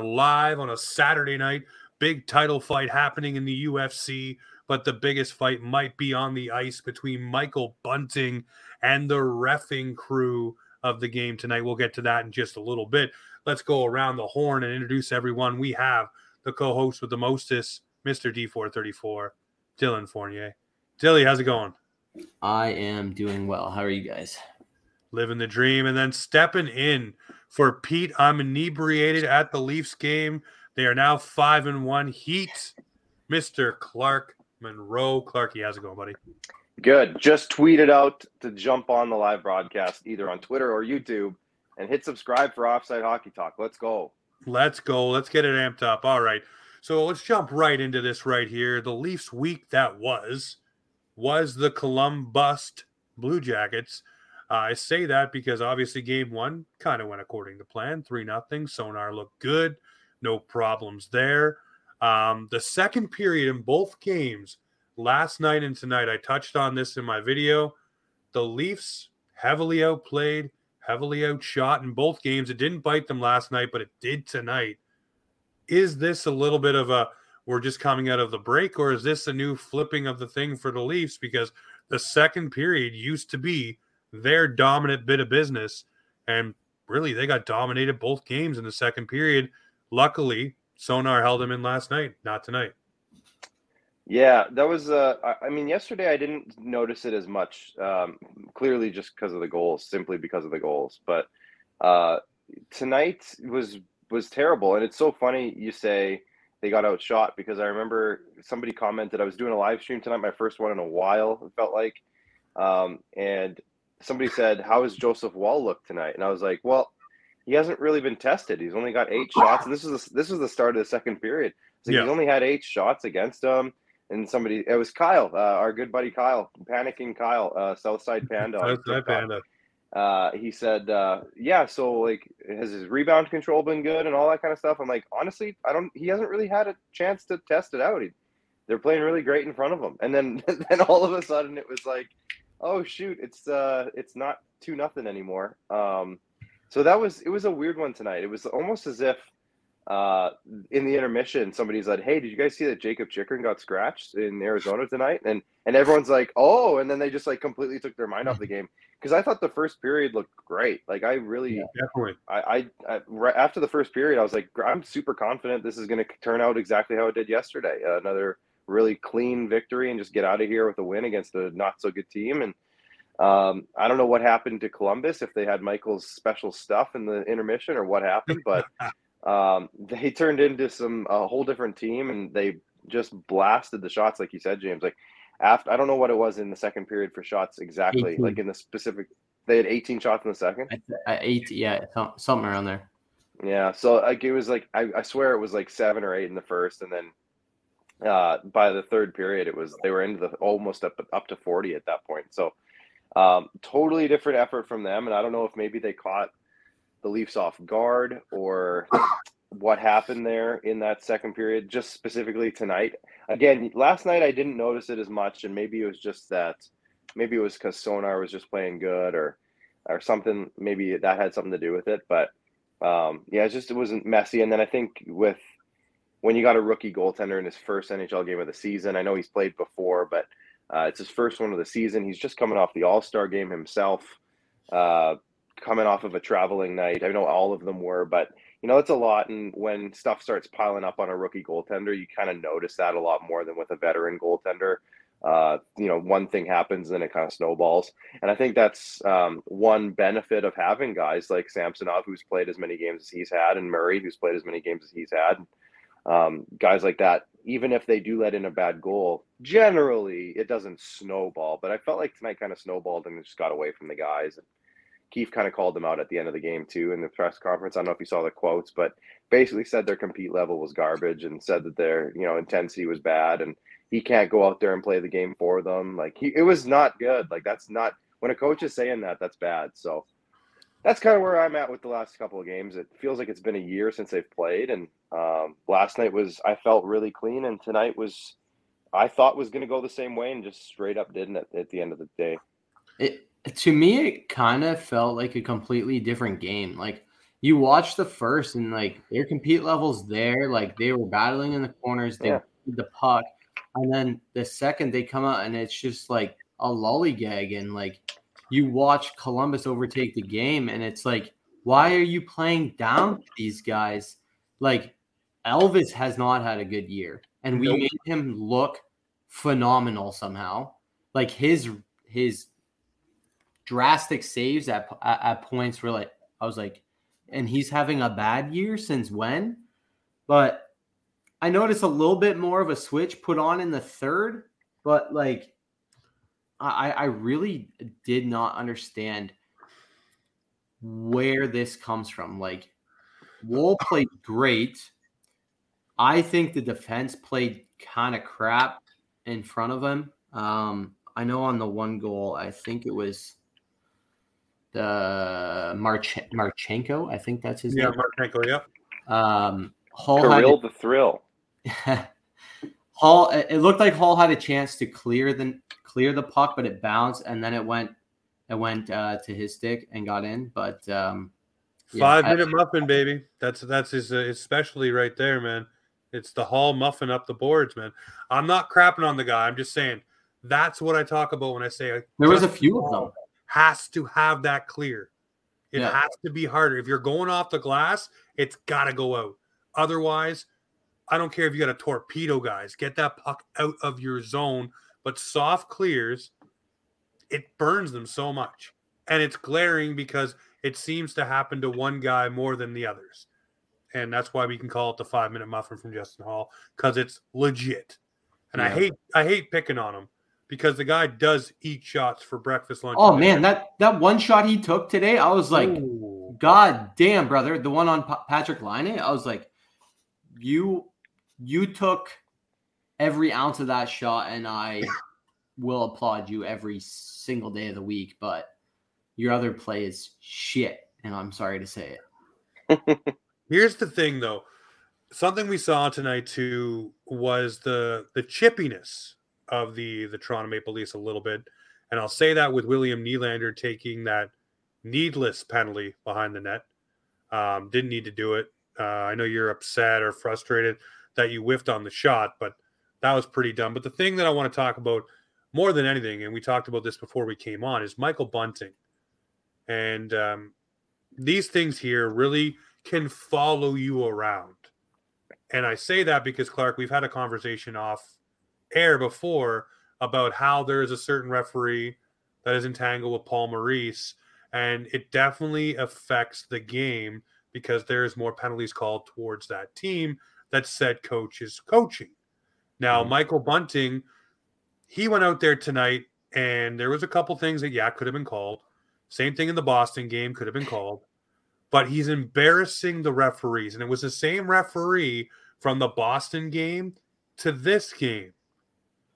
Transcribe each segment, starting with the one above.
are live on a Saturday night. Big title fight happening in the UFC, but the biggest fight might be on the ice between Michael Bunting and the refing crew of the game tonight. We'll get to that in just a little bit. Let's go around the horn and introduce everyone. We have the co-host with the mostest, Mr. D434, Dylan Fournier. Dilly, how's it going? I am doing well. How are you guys? Living the dream and then stepping in for Pete. I'm inebriated at the Leafs game. They are now five and one. Heat, Mr. Clark Munroe. Clarky, how's it going, buddy? Good. Just tweeted out to jump on the live broadcast either on Twitter or YouTube and hit subscribe for Offside Hockey Talk. Let's go. Let's go. Let's get it amped up. All right. So let's jump right into this right here. The Leafs week that was was the Columbus Blue Jackets. I say that because obviously game one kind of went according to plan, three nothing. Sonar looked good, no problems there. Um, the second period in both games, last night and tonight, I touched on this in my video. The Leafs heavily outplayed, heavily outshot in both games. It didn't bite them last night, but it did tonight. Is this a little bit of a we're just coming out of the break, or is this a new flipping of the thing for the Leafs? Because the second period used to be their dominant bit of business, and really they got dominated both games in the second period. Luckily, Sonar held them in last night, not tonight. Yeah, that was. Uh, I mean, yesterday I didn't notice it as much. Um, clearly, just because of the goals, simply because of the goals. But uh, tonight was was terrible, and it's so funny you say they got outshot because I remember somebody commented I was doing a live stream tonight, my first one in a while. It felt like, um, and somebody said, "How Joseph Woll look tonight?" And I was like, "Well, he hasn't really been tested. He's only got eight shots, and this is the, this was the start of the second period. So yeah. he's only had eight shots against him." And somebody, it was Kyle, uh, our good buddy Kyle, panicking Kyle, uh, Southside Panda. Southside Panda uh, he said, uh, "Yeah, so like, has his rebound control been good and all that kind of stuff?" I'm like, honestly, I don't. He hasn't really had a chance to test it out. He, they're playing really great in front of him, and then then all of a sudden it was like, oh shoot, it's uh, it's not two nothing anymore. Um, so that was it was a weird one tonight. It was almost as if uh, in the intermission, somebody said, "Hey, did you guys see that Jacob Chychrun got scratched in Arizona tonight?" And and everyone's like, "Oh!" And then they just like completely took their mind off the game because I thought the first period looked great. Like I really, yeah, definitely. I, I, I right after the first period, I was like, I'm super confident this is going to turn out exactly how it did yesterday. Uh, another really clean victory and just get out of here with a win against a not so good team. And um, I don't know what happened to Columbus if they had Michael's special stuff in the intermission or what happened, but um, they turned into some a whole different team and they just blasted the shots, like you said, James. Like after I don't know what it was in the second period for shots exactly, 18. like in the specific. They had 18 shots in the second. Eight, yeah, something around there. Yeah, so like it was like I, I swear it was like seven or eight in the first, and then uh, by the third period it was they were into the almost up up to 40 at that point. So um, totally different effort from them, and I don't know if maybe they caught the Leafs off guard or what happened there in that second period, just specifically tonight. Again, last night I didn't notice it as much, and maybe it was just that maybe it was because Sonar was just playing good or or something. Maybe that had something to do with it. But um, yeah, it just it wasn't messy. And then I think with when you got a rookie goaltender in his first NHL game of the season, I know he's played before, but uh, it's his first one of the season. He's just coming off the All Star game himself. Uh, coming off of a traveling night. I know all of them were, but you know, it's a lot. And when stuff starts piling up on a rookie goaltender, you kind of notice that a lot more than with a veteran goaltender. Uh, you know, one thing happens and it kind of snowballs. And I think that's um, one benefit of having guys like Samsonov, who's played as many games as he's had, and Murray, who's played as many games as he's had. Um, guys like that, even if they do let in a bad goal, generally it doesn't snowball. But I felt like tonight kind of snowballed and just got away from the guys. And, Keefe kind of called them out at the end of the game too in the press conference. I don't know if you saw the quotes, but basically said their compete level was garbage and said that their you know intensity was bad and he can't go out there and play the game for them. Like he, it was not good. Like that's not when a coach is saying that, that's bad. So that's kind of where I'm at with the last couple of games. It feels like it's been a year since they've played, and um, last night was I felt really clean, and tonight was I thought was going to go the same way, and just straight up didn't at, at the end of the day. It to me, it kind of felt like a completely different game. Like you watch the first and like their compete levels there, like they were battling in the corners, they Yeah. the puck, and then the second they come out and it's just like a lollygag and like you watch Columbus overtake the game and it's like, why are you playing down these guys? Like Elvis has not had a good year, and we Nope. made him look phenomenal somehow. Like his his drastic saves at, at at points were like I was like, and he's having a bad year since when? But I noticed a little bit more of a switch put on in the third, but like I I really did not understand where this comes from. Like Woll played great. I think the defense played kind of crap in front of him. Um, I know on the one goal, I think it was the March Marchenko. I think that's his name. Yeah, name. Marchenko. Yep. Um, Holl had Kirill the thrill. Holl. It it looked like Holl had a chance to clear the clear the puck, but it bounced and then it went it went uh, to his stick and got in. But um, yeah, Five I- minute muffin, baby. That's that's his, uh, his specialty right there, man. It's the Holl muffin up the boards, man. I'm not crapping on the guy. I'm just saying that's what I talk about when I say there was a few of them. Has to have that clear. It Yeah. has to be harder. If you're going off the glass, it's got to go out. Otherwise, I don't care if you got a torpedo, guys. Get that puck out of your zone. But soft clears, it burns them so much. And it's glaring because it seems to happen to one guy more than the others. And that's why we can call it the five minute muffin from Justin Holl because it's legit. And I hate I hate picking on him because the guy does eat shots for breakfast, lunch. Oh man, that that one shot he took today, I was like, Ooh. God damn, brother, the one on Pa- Patrik Laine, I was like, you you took every ounce of that shot, and I will applaud you every single day of the week. But your other play is shit, and I'm sorry to say it. Here's the thing, though. Something we saw tonight too was the the chippiness of the the Toronto Maple Leafs a little bit, and I'll say that with William Nylander taking that needless penalty behind the net. Um, didn't need to do it. Uh, I know you're upset or frustrated that you whiffed on the shot, but that was pretty dumb. But the thing that I want to talk about more than anything, and we talked about this before we came on, is Michael Bunting, and um, these things here really can follow you around. And I say that because Clark, we've had a conversation off air before about how there is a certain referee that is entangled with Paul Maurice, and it definitely affects the game because there's more penalties called towards that team that said coach is coaching. Now, Mhm. Michael Bunting, he went out there tonight, and there was a couple things that yeah could have been called. Same thing in the Boston game could have been called but he's embarrassing the referees. And it was the same referee from the Boston game to this game.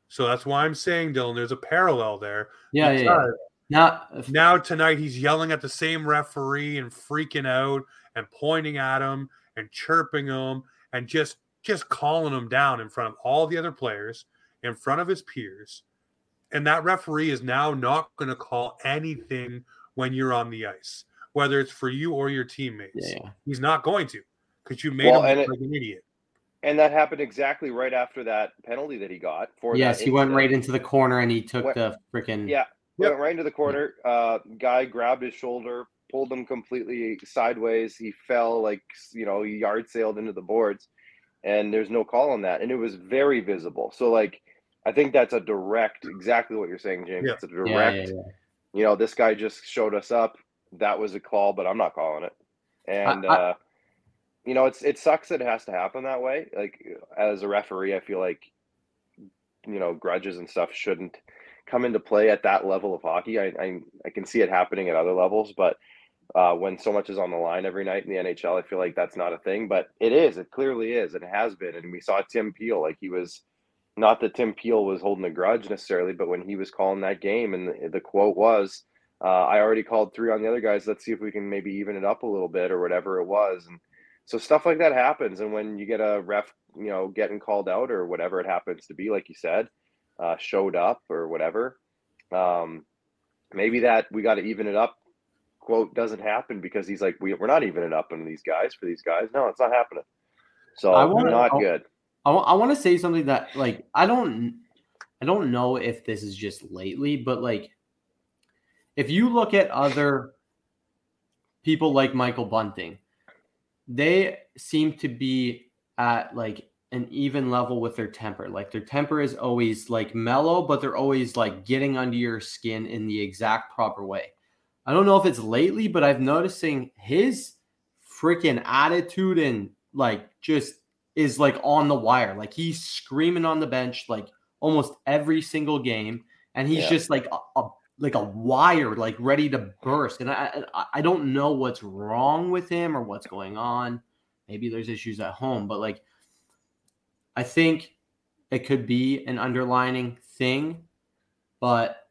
So that's why I'm saying, Dylan, there's a parallel there. Yeah, yeah. yeah. Now, Now tonight he's yelling at the same referee and freaking out and pointing at him and chirping him and just just calling him down in front of all the other players, in front of his peers. And that referee is now not going to call anything when you're on the ice, whether it's for you or your teammates. yeah, yeah. He's not going to because you made Well, him look it- like an idiot. And that happened exactly right after that penalty that he got for Yes, that he went right into the corner and he took What- the freaking Yeah, Yep. went right into the corner. Uh, guy grabbed his shoulder, pulled him completely sideways. He fell like you know, he yard sailed into the boards, and there's no call on that, and it was very visible. So like, I think that's a direct, exactly what you're saying, James. Yeah. It's a direct. yeah, yeah. You know, this guy just showed us up. That was a call, but I'm not calling it. And I- uh, you know, it's it sucks that it has to happen that way. Like as a referee, I feel like you know grudges and stuff shouldn't come into play at that level of hockey. I I, I can see it happening at other levels, but uh, when so much is on the line every night in the NHL, I feel like that's not a thing. But it is. It clearly is, and it has been. And we saw Tim Peel like he was. Not that Tim Peel was holding a grudge necessarily, but when he was calling that game, and the, the quote was, uh, "I already called three on the other guys. Let's see if we can maybe even it up a little bit, or whatever it was." And so stuff like that happens. And when you get a ref, you know, getting called out or whatever it happens to be, like you said, uh, showed up or whatever, um, maybe that we got to even it up quote doesn't happen because he's like, we, we're not even up on these guys for these guys. No, it's not happening. So I wanna- not I- good. I, want to say something that like I don't I don't know if this is just lately, but like if you look at other people like Michael Bunting, they seem to be at like an even level with their temper. Like their temper is always like mellow, but they're always like getting under your skin in the exact proper way. I don't know if it's lately, but I've noticing his freaking attitude and like just is like on the wire. Like he's screaming on the bench like almost every single game, and he's Yeah. just like a, a like a wire, like ready to burst. And I, I I don't know what's wrong with him or what's going on. Maybe there's issues at home, but like I think it could be an underlining thing, but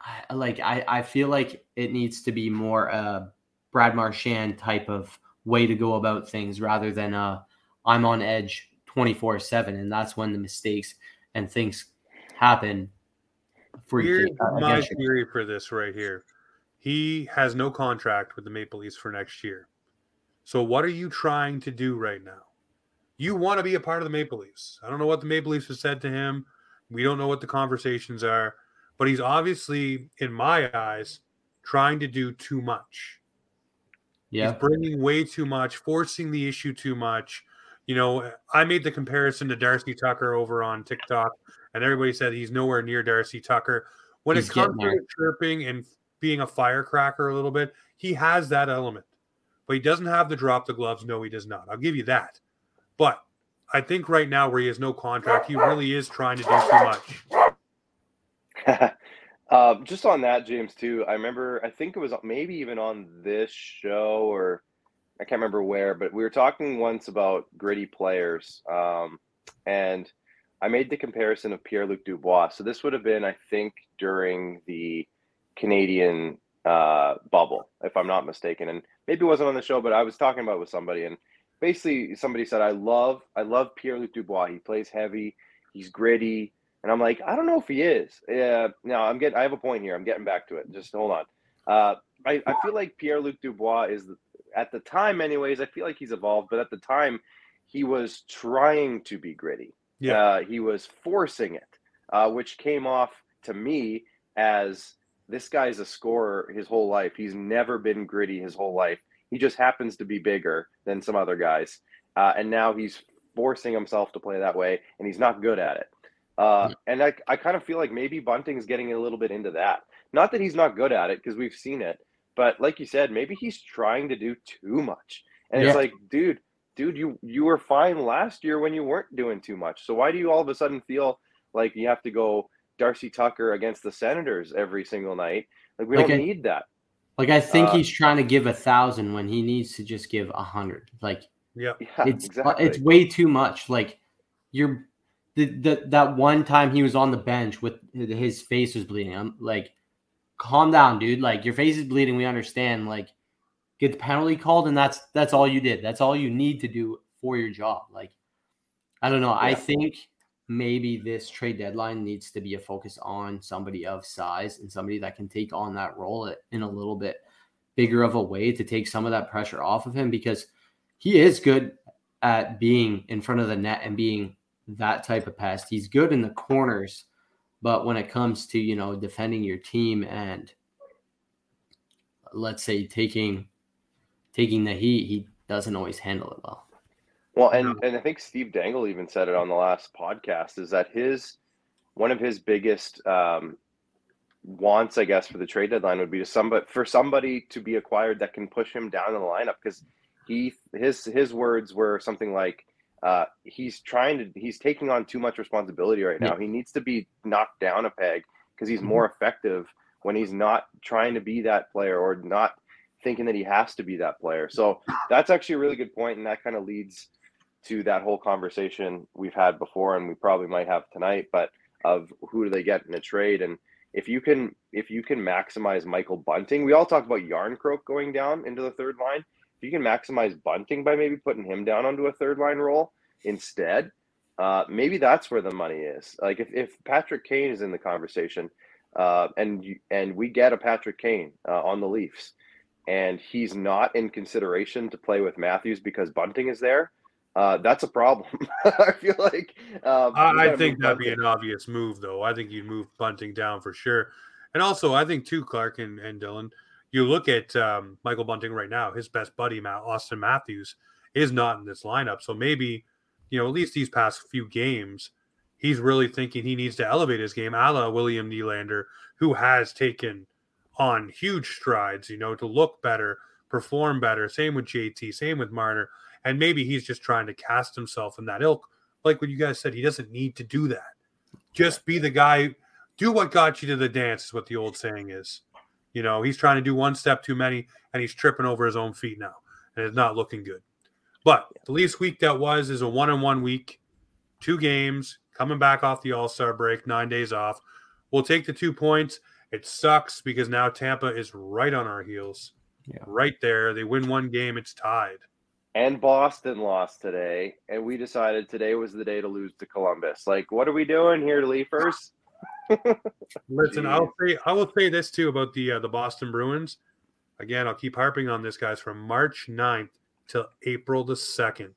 I, like I, I feel like it needs to be more a Brad Marchand type of way to go about things rather than uh I'm on edge 24 7 and that's when the mistakes and things happen for Here's my theory for this right here. He has no contract with the Maple Leafs for next year. So what are you trying to do right now? You want to be a part of the Maple Leafs. I don't know what the Maple Leafs have said to him. We don't know what the conversations are, but he's obviously, in my eyes, trying to do too much. yeah He's bringing way too much, forcing the issue too much. You know, I made the comparison to Darcy Tucker over on TikTok, and everybody said he's nowhere near Darcy Tucker. When He's it comes to chirping and being a firecracker a little bit, he has that element, but he doesn't have the drop the gloves. No, he does not. I'll give you that. But I think right now, where he has no contract, he really is trying to do too much. um, just on that, James, too. I remember, I think it was maybe even on this show or I can't remember where, but we were talking once about gritty players. Um, and I made the comparison of Pierre Luc Dubois. So this would have been, I think, during the Canadian uh, bubble, if I'm not mistaken. And maybe it wasn't on the show, but I was talking about it with somebody. And basically, somebody said, I love, I love Pierre Luc Dubois. He plays heavy, he's gritty. And I'm like, I don't know if he is. Yeah, no, I'm getting. I have a point here. I'm getting back to it. Just hold on. Uh, I, I feel like Pierre Luc Dubois is, at the time, anyways. I feel like he's evolved, but at the time, he was trying to be gritty. Yeah. Uh, he was forcing it, uh, which came off to me as this guy's a scorer his whole life. He's never been gritty his whole life. He just happens to be bigger than some other guys, uh, and now he's forcing himself to play that way, and he's not good at it. Uh, and I, I kind of feel like maybe Bunting's getting a little bit into that. Not that he's not good at it because we've seen it, but like you said, maybe he's trying to do too much. And Yeah. it's like, dude, dude, you you were fine last year when you weren't doing too much. So why do you all of a sudden feel like you have to go Darcy Tucker against the Senators every single night? Like we Like don't I- need that. like I think uh, he's trying to give a thousand when he needs to just give a hundred like Yeah. Yeah, it's uh, exactly. it's way too much. Like you're the, the that one time he was on the bench with his face was bleeding. I'm like, calm down, dude. Like your face is bleeding. We understand. Like get the penalty called, and that's that's all you did. That's all you need to do for your job. Like I don't know. I think maybe this trade deadline needs to be a focus on somebody of size and somebody that can take on that role in a little bit bigger of a way to take some of that pressure off of him because he is good at being in front of the net and being that type of pest. He's good in the corners, but when it comes to, you know, defending your team and let's say taking taking the heat, he doesn't always handle it well. Well, and and I think Steve Dangle even said it on the last podcast is that his one of his biggest um, wants, I guess, for the trade deadline would be to somebody for somebody to be acquired that can push him down in the lineup because he his his words were something like uh, he's trying to he's taking on too much responsibility right now. He needs to be knocked down a peg because he's more effective when he's not trying to be that player or not thinking that he has to be that player. So that's actually a really good point, and that kind of leads to that whole conversation we've had before, and we probably might have tonight. But of who do they get in a trade, and if you can if you can maximize Michael Bunting, we all talked about Jarnkrok going down into the third line. If you can maximize Bunting by maybe putting him down onto a third line role instead, uh, maybe that's where the money is. Like if, if Patrick Kane is in the conversation, uh, and you, and we get a Patrick Kane uh, on the Leafs, and he's not in consideration to play with Matthews because Bunting is there, uh, that's a problem. I feel like um, I, I think that'd be an obvious move, though. I think you'd move Bunting down for sure, and also I think too, Clark and, and Dylan. You look at um, Michael Bunting right now; his best buddy, Matt Austin Matthews, is not in this lineup. So maybe, you know, at least these past few games, he's really thinking he needs to elevate his game, a la William Nylander, who has taken on huge strides, you know, to look better, perform better. Same with JT, same with Marner and maybe he's just trying to cast himself in that ilk. Like what you guys said, he doesn't need to do that. Just be the guy, do what got you to the dance, is what the old saying is. You know, he's trying to do one step too many and he's tripping over his own feet now. And it's not looking good. But the least week that was is a one on one week, two games, coming back off the All Star break, nine days off. We'll take the two points. It sucks because now Tampa is right on our heels. Yeah. Right there. They win one game, it's tied and Boston lost today, and we decided today was the day to lose to Columbus. Like, what are we doing here, Leafers? Listen, I'll say I will say this too about the uh, the Boston Bruins. Again, I'll keep harping on this, guys. From March 9th till April the second,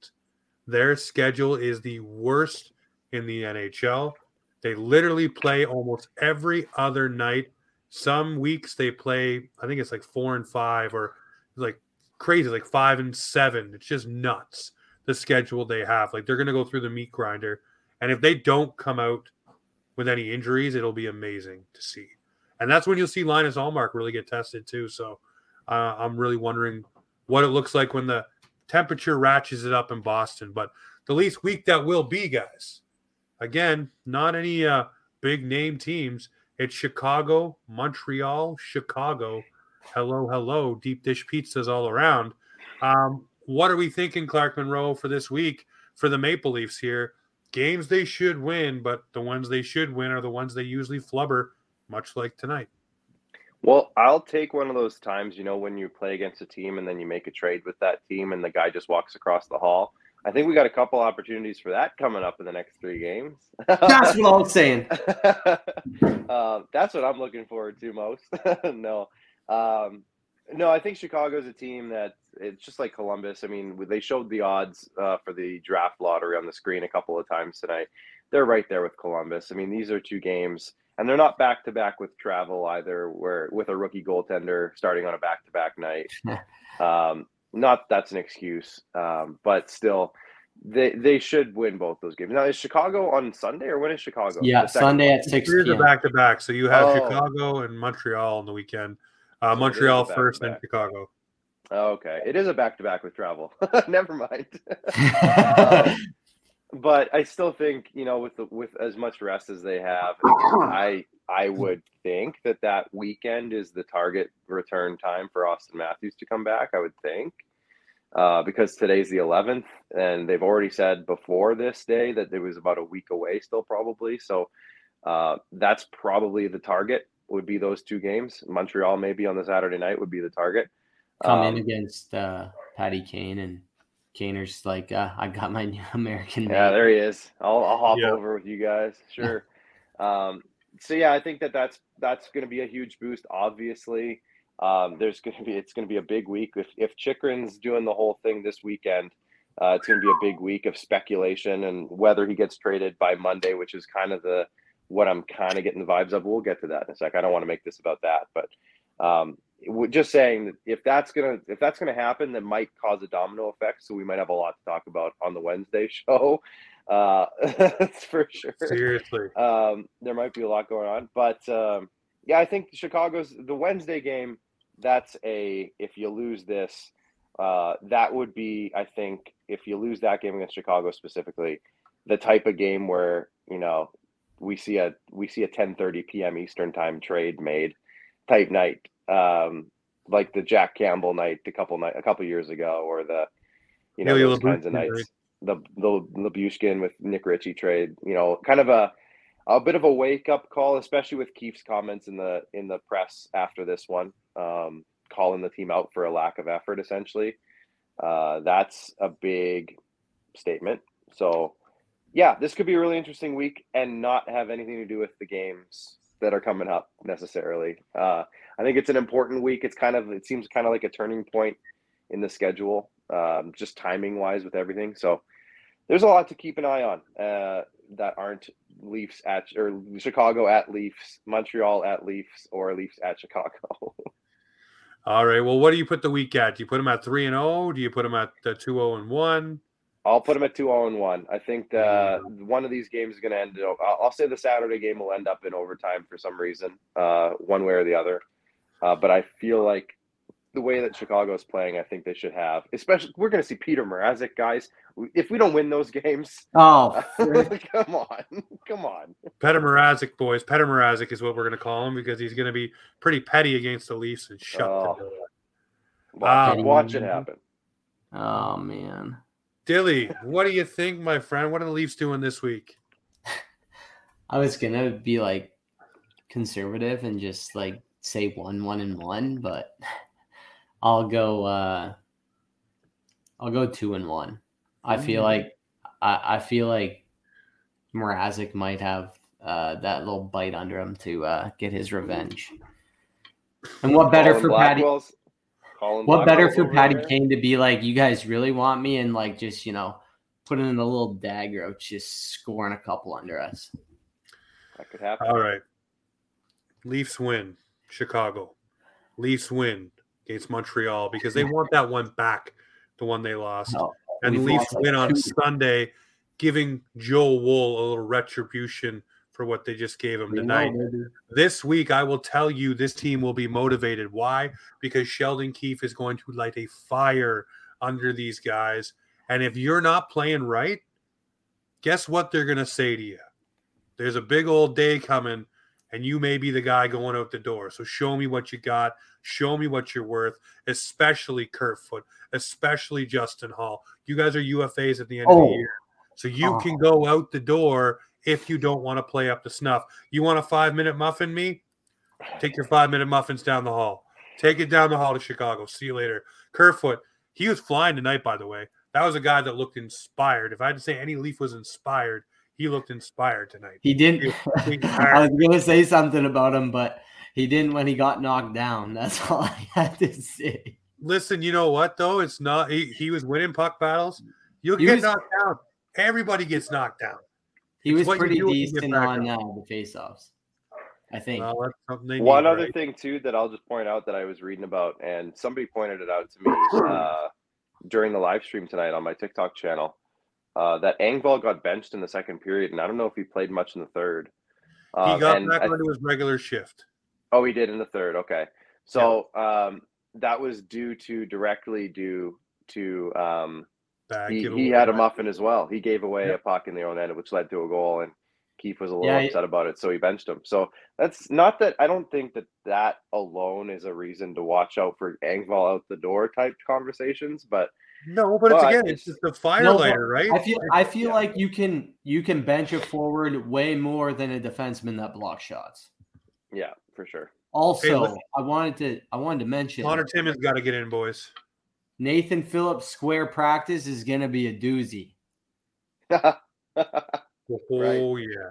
their schedule is the worst in the NHL. They literally play almost every other night. Some weeks they play, I think it's like four and five, or like crazy, like five and seven. It's just nuts the schedule they have. Like they're going to go through the meat grinder, and if they don't come out with any injuries, it'll be amazing to see. And that's when you'll see Linus Ullmark really get tested too. So uh, I'm really wondering what it looks like when the temperature ratchets it up in Boston. But the least week that will be, guys. Again, not any uh, big name teams. It's Chicago, Montreal, Chicago, hello, hello, deep dish pizzas all around. Um, what are we thinking, Clark Munroe, for this week for the Maple Leafs here? Games they should win, but the ones they should win are the ones they usually flubber, much like tonight. Well, I'll take one of those times, you know, when you play against a team and then you make a trade with that team and the guy just walks across the hall. I think we got a couple opportunities for that coming up in the next three games. That's what I'm saying. uh, that's what I'm looking forward to most. no, um, no, I think Chicago's a team that it's just like Columbus. I mean, they showed the odds uh, for the draft lottery on the screen a couple of times tonight. They're right there with Columbus. I mean, these are two games, and they're not back to back with travel either. Where with a rookie goaltender starting on a back to back night, um, not that's an excuse, um, but still, they they should win both those games. Now is Chicago on Sunday or when is Chicago? Yeah, Sunday at six. Here's the back to back. So you have oh. Chicago and Montreal on the weekend. Uh, Montreal first, then Chicago. okay, it is a back to back with travel. Never mind. um, but I still think you know with the, with as much rest as they have, I I would think that that weekend is the target return time for Austin Matthews to come back. I would think. Uh, because today's the 11th, and they've already said before this day that it was about a week away, still probably. So uh, that's probably the target would be those two games. Montreal maybe on the Saturday night would be the target. Come um, in against uh, Patty Kane and Kaner's like, uh, I got my new American. Yeah, there he is. I'll, I'll hop yeah. over with you guys. Sure. um, so yeah, I think that that's that's going to be a huge boost. Obviously, um, there's going to be it's going to be a big week if if Chychrun's doing the whole thing this weekend. Uh, it's going to be a big week of speculation and whether he gets traded by Monday, which is kind of the what I'm kind of getting the vibes of. We'll get to that in a sec. I don't want to make this about that, but um, just saying that if that's gonna if that's gonna happen, that might cause a domino effect. So we might have a lot to talk about on the Wednesday show. Uh, that's for sure. Seriously, um, there might be a lot going on, but um, yeah, I think Chicago's the Wednesday game. That's a if you lose this, uh, that would be I think if you lose that game against Chicago specifically, the type of game where you know we see a we see a 10:30 p.m. Eastern time trade made type night, um, like the Jack Campbell night a couple night a couple years ago, or the you know those kinds of nights. The the Lyubushkin with Nick Ritchie trade, you know, kind of a a bit of a wake up call, especially with Keefe's comments in the in the press after this one, um, calling the team out for a lack of effort. Essentially, uh, that's a big statement. So yeah, this could be a really interesting week and not have anything to do with the games that are coming up necessarily. Uh, I think it's an important week. It's kind of it seems kind of like a turning point in the schedule, um, just timing wise with everything. So there's a lot to keep an eye on uh, that aren't Leafs at or Chicago at Leafs, Montreal at Leafs, or Leafs at Chicago. All right. Well, what do you put the week at? Do you put them at three and zero? Do you put them at two zero and one? I'll put them at two zero and one. I think the, one of these games is going to end. I'll, I'll say the Saturday game will end up in overtime for some reason, uh, one way or the other. Uh, but I feel like the way that Chicago is playing, I think they should have. Especially, we're going to see Peter Mrazek, guys. If we don't win those games, oh, come on, come on. Peter Mrazek, boys. Peter Mrazek is what we're going to call him because he's going to be pretty petty against the Leafs and shut oh. the door. Watch, um, watch it happen. Oh man, Dilly, what do you think, my friend? What are the Leafs doing this week? I was gonna be like conservative and just like say one, one, and one, but I'll go. uh I'll go two and one. I feel mm. like I, I feel like Mrazek might have uh, that little bite under him to uh, get his revenge. And what better Colin for Patty? What better for Patty there? Kane to be like, you guys really want me, and like just you know, putting in a little dagger of just scoring a couple under us. That could happen. All right. Leafs win. Chicago. Leafs win against Montreal because they want that one back, the one they lost. No, and the Leafs win on Sunday, giving Joe Woll a little retribution for what they just gave him tonight. Know, this week, I will tell you this team will be motivated. Why? Because Sheldon Keefe is going to light a fire under these guys. And if you're not playing right, guess what they're going to say to you? There's a big old day coming and you may be the guy going out the door. So show me what you got. Show me what you're worth, especially Kerfoot, especially Justin Holl. You guys are UFAs at the end oh. of the oh. year. So you oh. can go out the door if you don't want to play up to snuff. You want a five minute muffin, me? Take your five minute muffins down the hall. Take it down the hall to Chicago. See you later. Kerfoot, he was flying tonight, by the way. That was a guy that looked inspired. If I had to say any Leaf was inspired, he looked inspired tonight. He didn't. He I was going to say something about him, but he didn't when he got knocked down. That's all I had to say. Listen, you know what though? It's not. He, he was winning puck battles. You'll he get was, knocked down. Everybody gets knocked down. He it's was pretty decent on uh, the faceoffs. I think. Well, One need, other right? thing too that I'll just point out that I was reading about, and somebody pointed it out to me uh, during the live stream tonight on my TikTok channel uh, that Engvall got benched in the second period, and I don't know if he played much in the third. Um, he got back I, onto his regular shift. Oh, he did in the third. Okay, so yeah. um, that was due to directly due to um, he, he had a muffin as well. He gave away yeah. a puck in the own end, which led to a goal, and Keefe was a little yeah, upset about it, so he benched him. So that's not that I don't think that that alone is a reason to watch out for Engvall out the door type conversations, but no, but, but it's again, it's, just the fire no, lighter, right? I feel I feel yeah. like you can you can bench a forward way more than a defenseman that blocks shots. Yeah, for sure. Also, hey, I wanted to I wanted to mention Connor Timmins got to get in, boys. Nathan Phillips square practice is going to be a doozy. oh right. yeah,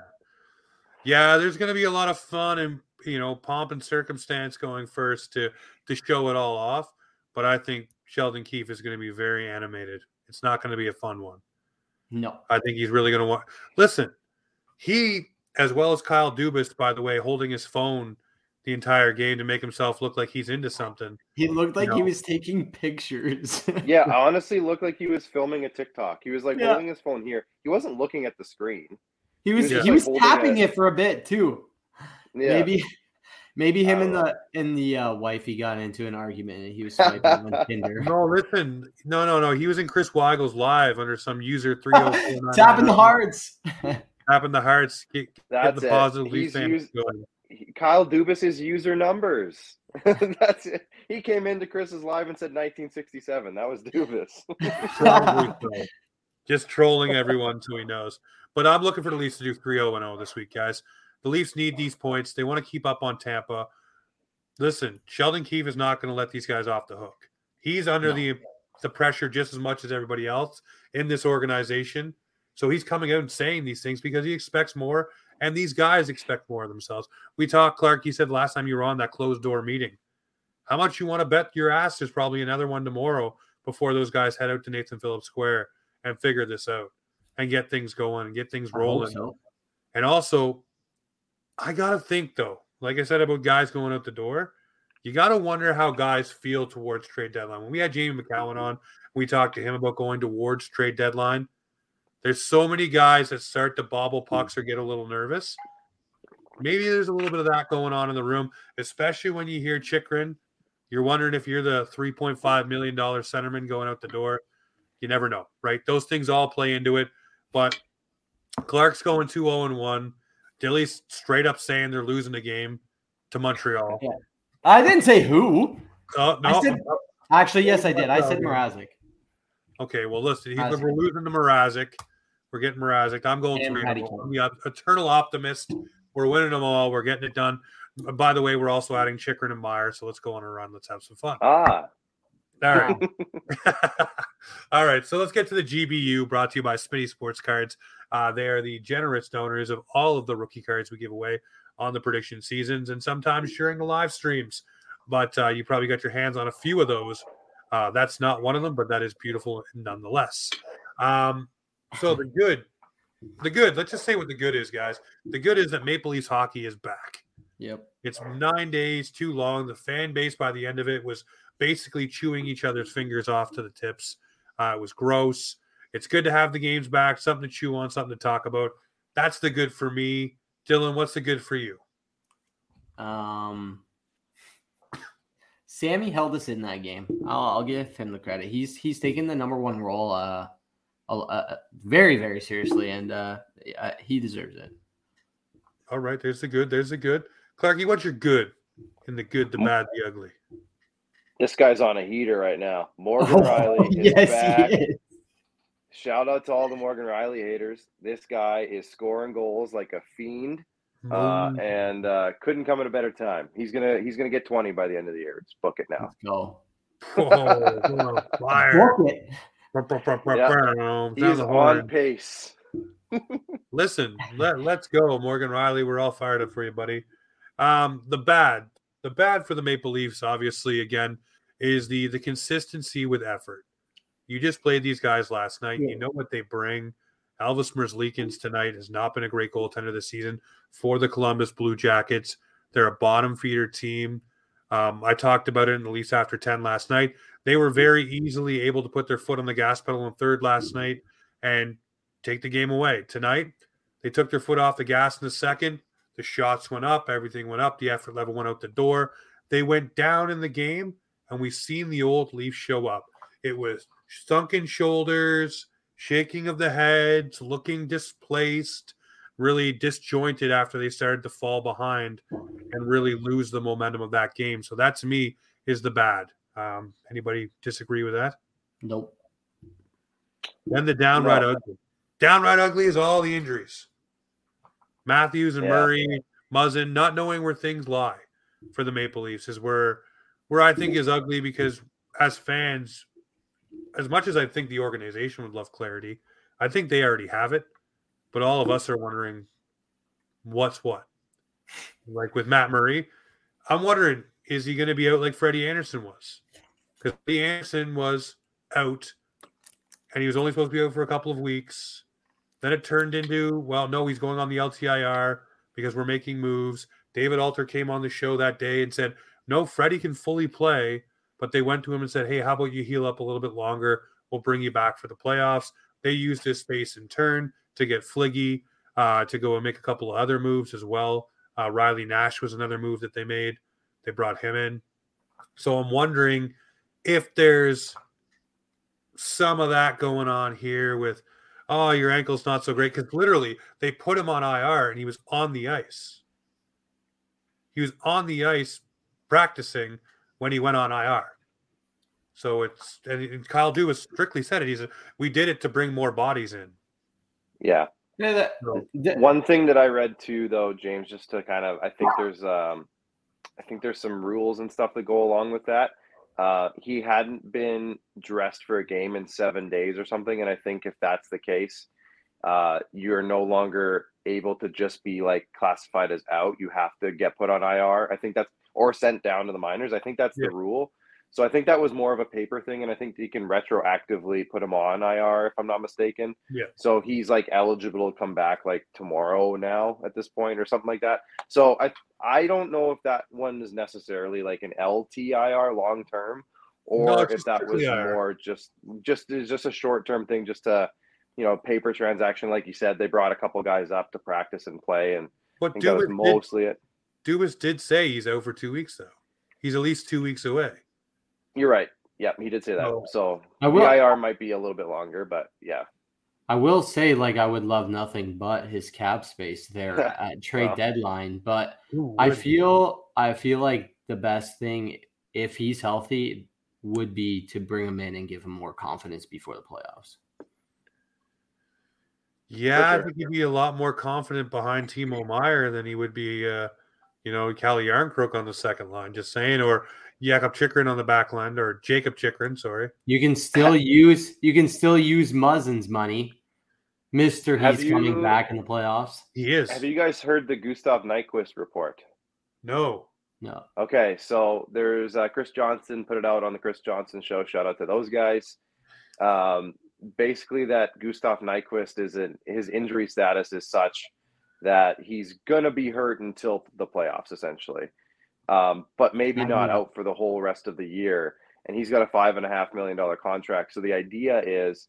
yeah. There's going to be a lot of fun and you know pomp and circumstance going first to to show it all off. But I think Sheldon Keefe is going to be very animated. It's not going to be a fun one. No. I think he's really going to want. Listen, he, as well as Kyle Dubas, by the way, holding his phone the entire game to make himself look like he's into something. He looked like you know? he was taking pictures. yeah, honestly, looked like he was filming a TikTok. He was like yeah. holding his phone here. He wasn't looking at the screen. He was he was, he was tapping it for a bit too. Yeah. Maybe Maybe him and the and the uh, wife he got into an argument and he was swiping on Tinder. No, listen, no, no, no. He was in Chris Weigel's live under some user three hundred tapping the hearts, tapping the hearts, get, get the positive He's used, going. Kyle Dubas's user numbers. That's it. He came into Chris's live and said 1967. That was Dubas. Just trolling everyone so he knows. But I'm looking for the Leafs to do 3 0 0 this week, guys. The Leafs need these points. They want to keep up on Tampa. Listen, Sheldon Keefe is not going to let these guys off the hook. He's under no. the the pressure just as much as everybody else in this organization. So he's coming out and saying these things because he expects more And these guys expect more of themselves. We talked, Clark, you said last time you were on that closed door meeting. How much you want to bet your ass there's probably another one tomorrow before those guys head out to Nathan Phillips Square and figure this out and get things going and get things rolling. So. And also, I got to think though, like I said about guys going out the door, you got to wonder how guys feel towards trade deadline. When we had Jamie Macoun on, we talked to him about going towards trade deadline. There's so many guys that start to bobble hmm. pucks or get a little nervous. Maybe there's a little bit of that going on in the room, especially when you hear Chychrun. You're wondering if you're the $3.5 million centerman going out the door. You never know, right? Those things all play into it. But Clark's going 2 0 1. Dilly's straight up saying they're losing the game to Montreal. Yeah. I didn't say who. Oh, no. Said, actually, yes, I did. I said Mrazek. Okay, well, listen, we're losing to Mrazek. We're getting Mrazek. I'm going three. I'm the eternal optimist. We're winning them all. We're getting it done. By the way, we're also adding Chychrun and Meier, so let's go on a run. Let's have some fun. Ah. All right. all right. So let's get to the GBU brought to you by Smitty Sports Cards. Uh, they are the generous donors of all of the rookie cards we give away on the prediction seasons and sometimes during the live streams. But uh, you probably got your hands on a few of those. Uh, that's not one of them, but that is beautiful nonetheless. Um, so the good, the good. Let's just say what the good is, guys. The good is that Maple Leafs hockey is back. Yep. It's nine days too long. The fan base by the end of it was basically chewing each other's fingers off to the tips. Uh, it was gross. It's good to have the games back, something to chew on, something to talk about. That's the good for me. Dylan, what's the good for you? Um, Sammy held us in that game. I'll, I'll, give him the credit. He's he's taken the number one role uh, uh very very seriously, and uh, he deserves it. All right, there's the good. There's the good. Clarky, what's your good? In the good, the bad, the ugly. This guy's on a heater right now. Morgan oh, Rielly is yes, back. Is. Shout out to all the Morgan Rielly haters. This guy is scoring goals like a fiend, uh, mm. and uh, couldn't come at a better time. He's gonna he's gonna get twenty by the end of the year. Let's book it now. Let's go. Oh, fire. Book it. Yeah. He's on pace. Listen, let, let's go, Morgan Rielly. We're all fired up for you, buddy. Um, the bad, the bad for the Maple Leafs, obviously, again, is the the consistency with effort. You just played these guys last night. Yeah. You know what they bring. Elvis Merzlikins tonight has not been a great goaltender this season for the Columbus Blue Jackets. They're a bottom feeder team. Um, I talked about it in the Leafs after 10 last night. They were very easily able to put their foot on the gas pedal in third last mm-hmm. night and take the game away. Tonight, they took their foot off the gas in the second. The shots went up, everything went up, the effort level went out the door. They went down in the game, and we've seen the old Leafs show up. It was sunken shoulders, shaking of the heads, looking displaced, really disjointed after they started to fall behind and really lose the momentum of that game. So that to me is the bad. Um, anybody disagree with that? Nope. Then the downright no. ugly. Downright ugly is all the injuries. Matthews and yeah. Murray, Muzzin, not knowing where things lie for the Maple Leafs is where where I think is ugly because as fans, as much as I think the organization would love clarity, I think they already have it. But all of us are wondering what's what. Like with Matt Murray, I'm wondering is he going to be out like Freddie Andersen was? Because Freddie Andersen was out and he was only supposed to be out for a couple of weeks. Then it turned into, well, no, he's going on the LTIR because we're making moves. David Alter came on the show that day and said, no, Freddie can fully play but they went to him and said, Hey, how about you heal up a little bit longer? We'll bring you back for the playoffs. They used this space in turn to get Fliggy uh, to go and make a couple of other moves as well. Uh, Riley Nash was another move that they made. They brought him in. So I'm wondering if there's some of that going on here with, oh, your ankle's not so great. Because literally, they put him on IR and he was on the ice. He was on the ice practicing when he went on IR. So it's and Kyle Dew Dubas strictly said it. He's a, we did it to bring more bodies in. Yeah. Yeah. That, that, One thing that I read too, though, James, just to kind of, I think there's, um, I think there's some rules and stuff that go along with that. Uh, he hadn't been dressed for a game in seven days or something, and I think if that's the case, uh, you're no longer able to just be like classified as out. You have to get put on IR. I think that's or sent down to the minors. I think that's Yeah. the rule. So I think that was more of a paper thing, and I think can retroactively put him on IR if I'm not mistaken. Yeah. So he's like eligible to come back like tomorrow now at this point or something like that. So I I don't know if that one is necessarily like an LTIR long term, or No, if that was IR. more just just is just a short term thing, just to you know paper transaction. Like you said, they brought a couple guys up to practice and play, and But that was did, mostly it. Dubas did say he's out for two weeks, though. He's at least two weeks away. You're right. Yeah, he did say that. Oh. So I the. IR might be a little bit longer, but yeah. I will say, like, I would love nothing but his cap space there at trade Well. deadline. But Who I feel, I feel like the best thing, if he's healthy, would be to bring him in and give him more confidence before the playoffs. Yeah, I sure. think he'd be a lot more confident behind Timo Meier than he would be, uh, you know, Calle Jarnkrok on the second line, just saying, or Jakob Chychrun on the back line, or Jacob Chychrun, sorry. You can still use, you can still use Muzzin's money, Mister. Have He's coming back in the playoffs. He is. Have you guys heard the Gustav Nyquist report? No. No, Okay, so there's uh, Chris Johnson put it out on the Chris Johnson show. Shout out to those guys. Um, basically, that Gustav Nyquist is in his injury status is such that he's gonna be hurt until the playoffs, essentially, um, but maybe not out for the whole rest of the year. And he's got a five and a half million dollar contract. So the idea is,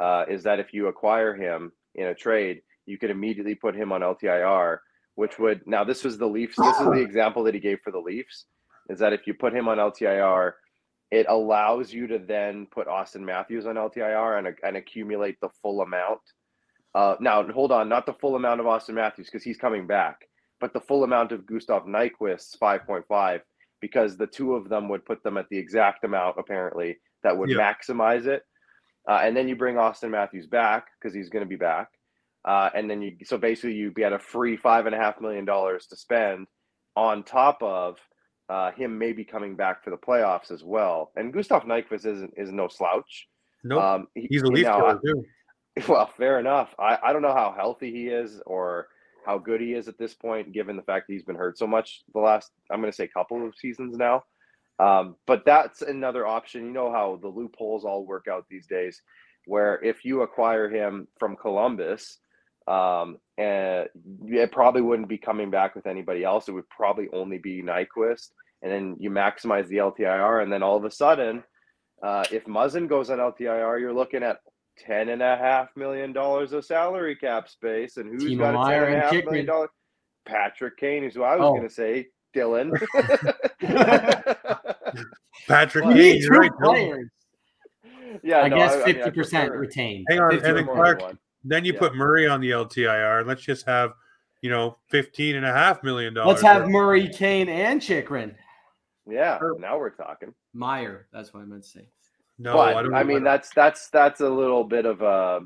uh, is that if you acquire him in a trade, you could immediately put him on LTIR which would now this was the Leafs. This is the example that he gave for the Leafs. Is that if you put him on LTIR, it allows you to then put Auston Matthews on LTIR and, and accumulate the full amount. Uh, now hold on, not the full amount of Auston Matthews because he's coming back, but the full amount of Gustav Nyquist's five point five because the two of them would put them at the exact amount apparently that would Yeah. maximize it. Uh, and then you bring Auston Matthews back because he's going to be back. Uh, and then you, so basically, you'd be at a free five and a half million dollars to spend on top of uh, him maybe coming back for the playoffs as well. And Gustav Nyquist isn't is no slouch. Nope. Um, he- He's a Leaf killer, too. well, fair enough. I, I don't know how healthy he is or how good he is at this point, given the fact that he's been hurt so much the last, I'm going to say, couple of seasons now. Um, but that's another option. You know how the loopholes all work out these days, where if you acquire him from Columbus, um, and it probably wouldn't be coming back with anybody else. It would probably only be Nyquist, and then you maximize the LTIR, and then all of a sudden, uh, if Muzzin goes on LTIR, you're looking at ten and a half million dollars of salary cap space, and who's Timo got a Meier ten and a and half Chychrun. million dollar? Patrick Kane is who I was Oh. going to say. Dylan. Patrick Well, Kane, need you're right. Dylan. players. yeah, I no, guess fifty percent prefer- retained. Hang on, 50 and prefer then Clark- one. Then you Yeah. put Murray on the LTIR, and let's just have, you know, fifteen and a half million dollars. Let's have Murray, Kane, and Chychrun. Yeah, now we're talking. Meier. That's what I meant to say. No, but I I, don't. know mean, that's that's that's a little bit of a.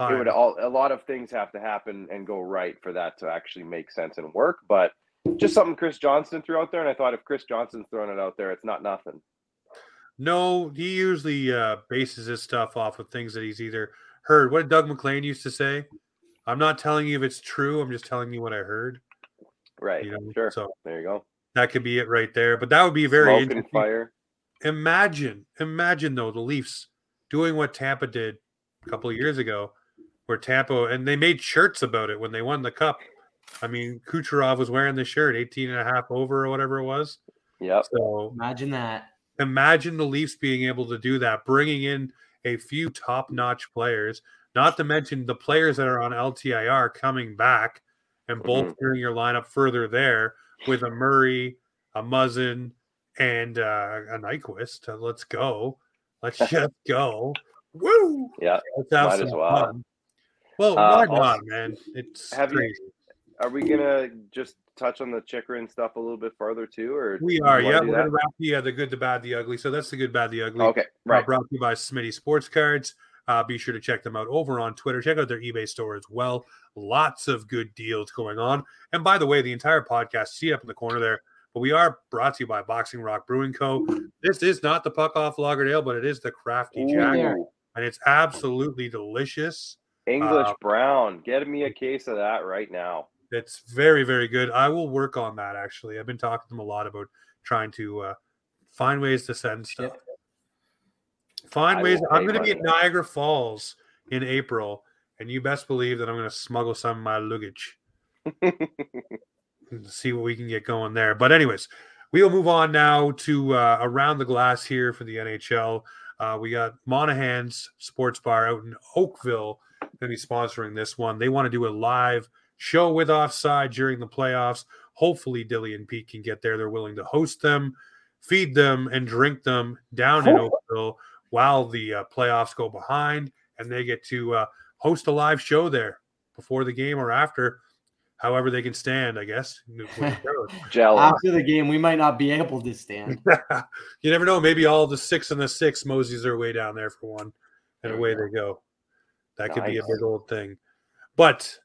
It would all a lot of things have to happen and go right for that to actually make sense and work. But just something Chris Johnson threw out there, and I thought if Chris Johnson's throwing it out there, it's not nothing. No, he usually uh, bases his stuff off of things that he's either heard. What Doug MacLean used to say? I'm not telling you if it's true. I'm just telling you what I heard. Right. You know, sure. so there you go. that could be it right there. But that would be very Smoke interesting. fire. Imagine, imagine though the Leafs doing what Tampa did a couple of years ago, where Tampa and they made shirts about it when they won the cup. I mean, Kucherov was wearing the shirt 18 and a half over or whatever it was. Yeah. So Imagine that. imagine the Leafs being able to do that, bringing in a few top notch players, not to mention the players that are on LTIR coming back and mm-hmm. bolstering your lineup further there with a Murray, a Muzzin, and uh, a Nyquist. Uh, let's go. Let's just go. Woo! Yeah. Let's have Might some as well. fun. Well, Uh, why also- not, man? It's Have you- Are we gonna just touch on the Chychrun stuff a little bit further too, or we are, wanna yeah. We're that? gonna wrap the uh, the good, the bad, the ugly. So that's the good, bad, the ugly. Okay. Uh, Right. brought to you by Smitty Sports Cards. Uh, be sure to check them out over on Twitter. Check out their eBay store as well. Lots of good deals going on. And by the way, the entire podcast, see up in the corner there. But we are brought to you by Boxing Rock Brewing Co. This is not the puck off Lagerdale, but it is the Crafty Jack, and it's absolutely delicious. English Uh, Brown. Get me a case of that right now. It's very, very good. I will work on that actually. I've been talking to them a lot about trying to uh, find ways to send stuff. Find I ways. I'm going to be at. Niagara Falls in April, and you best believe that I'm going to smuggle some of my luggage. and see what we can get going there. But anyways, we will move on now to uh, around the glass here for the NHL. Uh, we got Monahan's Sports Bar out in Oakville going to be sponsoring this one. They want to do a live show with Offside during the playoffs. Hopefully, Dilly and Pete can get there. They're willing to host them, feed them, and drink them down in Oakville while the uh, playoffs go behind, and they get to uh, host a live show there before the game or after, however they can stand. I guess. Jealous. After the game, we might not be able to stand. you never know. Maybe all the six and the six moseys their way down there for one, and away they go. That could be a big old thing. But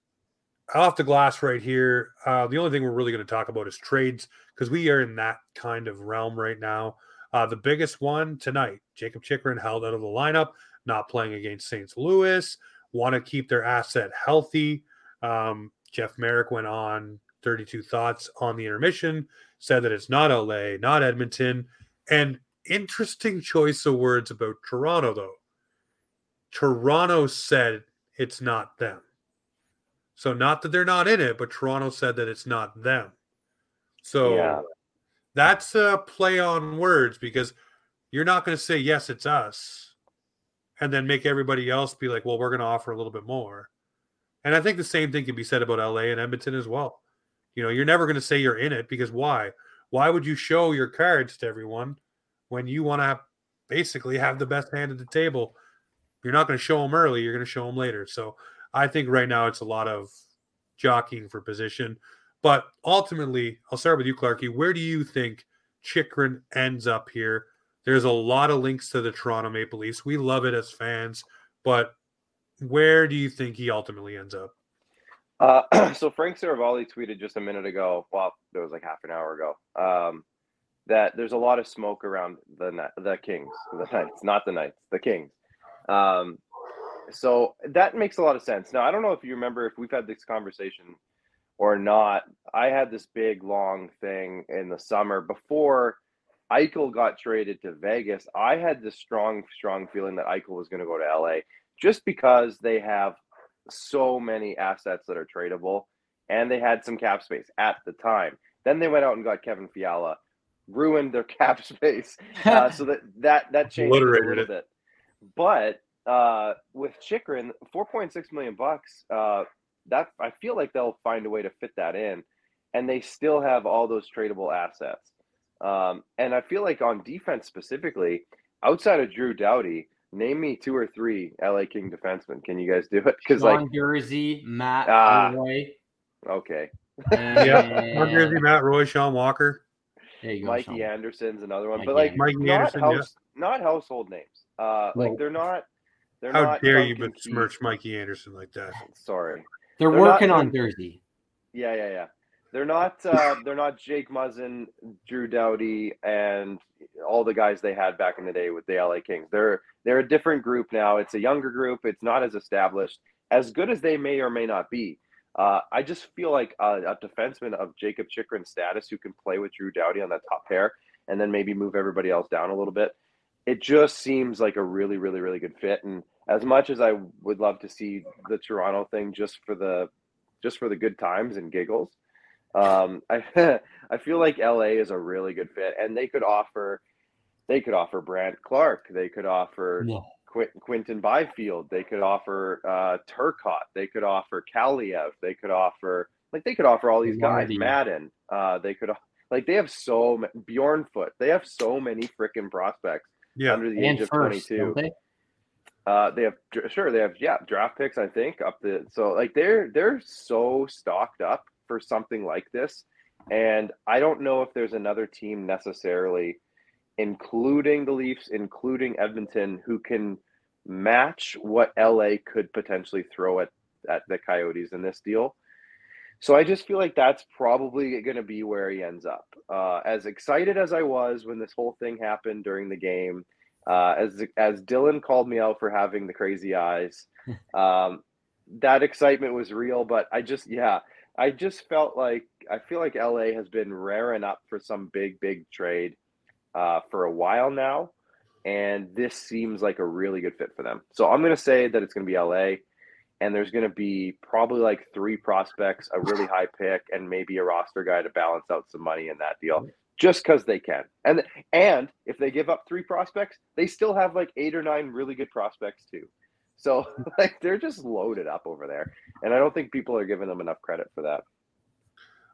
off the glass right here, uh, the only thing we're really going to talk about is trades because we are in that kind of realm right now. Uh, the biggest one tonight, Jacob Chychrun held out of the lineup, not playing against St. Louis, want to keep their asset healthy. Um, Jeff Marek went on 32 Thoughts on the intermission, said that it's not LA, not Edmonton. And interesting choice of words about Toronto, though. Toronto said it's not them. So, not that they're not in it, but Toronto said that it's not them. So, Yeah. that's a play on words because you're not going to say, yes, it's us, and then make everybody else be like, well, we're going to offer a little bit more. And I think the same thing can be said about LA and Edmonton as well. You know, you're never going to say you're in it because why? Why would you show your cards to everyone when you want to basically have the best hand at the table? You're not going to show them early, you're going to show them later. So I think right now it's a lot of jockeying for position. But ultimately, I'll start with you, Clarky. Where do you think Chychrun ends up here? There's a lot of links to the Toronto Maple Leafs. We love it as fans, but where do you think he ultimately ends up? Uh, so Frank Seravalli tweeted just a minute ago. Well, it was like half an hour ago. Um, that there's a lot of smoke around the the Kings, the Knights, not the Knights, the Kings. Um, so that makes a lot of sense. Now I don't know if you remember if we've had this conversation or not. I had this big long thing in the summer before Eichel got traded to Vegas. I had this strong, strong feeling that Eichel was going to go to LA just because they have so many assets that are tradable and they had some cap space at the time. Then they went out and got Kevin Fiala, ruined their cap space. Uh, so that that that changed a little it. bit. But uh, with Chychrun, four point six million bucks. Uh, that I feel like they'll find a way to fit that in, and they still have all those tradable assets. Um, and I feel like on defense specifically, outside of Drew Doughty, name me two or three LA King defensemen. Can you guys do it? Because Sean like, Durzi, Matt Ah. Roy. okay, Yeah, Mark Durzi, Matt Roy, Sean Walker. There you go, Mikey Sean. Anderson's another one, Mikey but like Mikey not Anderson, house, not household names. Uh, like Well- they're not. They're How not dare you Duncan but smirch Mikey Anderson like that? Sorry. They're, They're not- working on Durzi. Yeah, yeah, yeah. They're not. Uh, they're not Jake Muzzin, Drew Doughty, and all the guys they had back in the day with the LA Kings. They're they're a different group now. It's a younger group. It's not as established. As good as they may or may not be, uh, I just feel like a, a defenseman of Jacob Chychrun's status who can play with Drew Doughty on that top pair, and then maybe move everybody else down a little bit. It just seems like a really, really, really good fit. And as much as I would love to see the Toronto thing, just for the just for the good times and giggles. Um, I I feel like LA is a really good fit, and they could offer they could offer Brandt Clarke, they could offer Yeah. Quint, Quinton Byfield, they could offer uh, Turcotte, they could offer Kaliyev, they could offer like they could offer all these guys, Marty. Madden, uh, they could like they have so ma- Bjornfot, they have so many freaking prospects Yeah, under the And age of 22. they? Uh, they have sure they have yeah draft picks I think up the so like they're they're so stocked up for something like this, and I don't know if there's another team necessarily, including the Leafs, including Edmonton, who can match what LA could potentially throw at at the Coyotes in this deal. So I just feel like that's probably going to be where he ends up. Uh, as excited as I was when this whole thing happened during the game, uh, as as Dylan called me out for having the crazy eyes, um, that excitement was real, but I just yeah, I just felt like I feel like LA has been raring up for some big big trade uh, for a while now, and this seems like a really good fit for them. So I'm going to say that it's going to be LA, and there's going to be probably like three prospects, a really high pick, and maybe a roster guy to balance out some money in that deal, just because they can. And and if they give up three prospects, they still have like eight or nine really good prospects too. So like they're just loaded up over there, and I don't think people are giving them enough credit for that.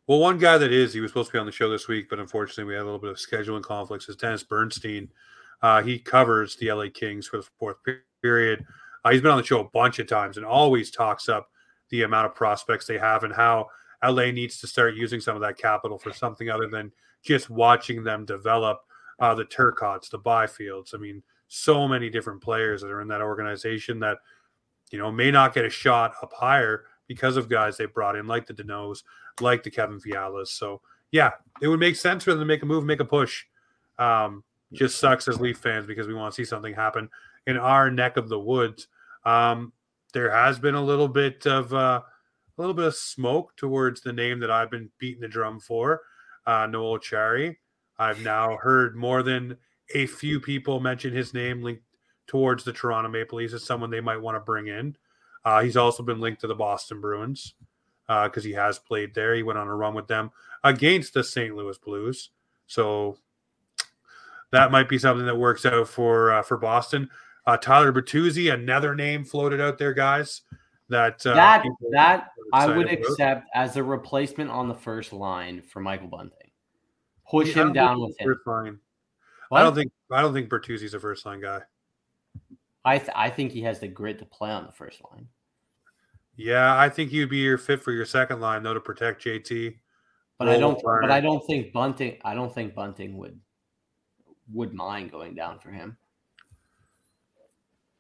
Well, one guy that is, he was supposed to be on the show this week, but unfortunately, we had a little bit of scheduling conflicts. Is Dennis Bernstein? Uh, he covers the LA Kings for the fourth period. Uh, he's been on the show a bunch of times and always talks up the amount of prospects they have and how LA needs to start using some of that capital for something other than just watching them develop uh, the Turcottes, the Byfields. I mean, so many different players that are in that organization that you know may not get a shot up higher because of guys they brought in like the Danaults, like the Kevin Fialas. So yeah, it would make sense for them to make a move, make a push. Um, just sucks as Leaf fans because we want to see something happen in our neck of the woods. Um, there has been a little bit of uh, a little bit of smoke towards the name that I've been beating the drum for, uh, Noel Acciari. I've now heard more than a few people mention his name linked towards the Toronto Maple Leafs as someone they might want to bring in. Uh, he's also been linked to the Boston Bruins because uh, he has played there. He went on a run with them against the St. Louis Blues, so that might be something that works out for uh, for Boston. Uh, Tyler Bertuzzi, another name floated out there, guys. That uh, that that I would about. accept as a replacement on the first line for Michael Bunting. Push yeah, him down with him. Fine. I don't think I don't think Bertuzzi's a first line guy. I th- I think he has the grit to play on the first line. Yeah, I think he'd be your fit for your second line though to protect JT. But I don't. But I don't think Bunting. I don't think Bunting would would mind going down for him.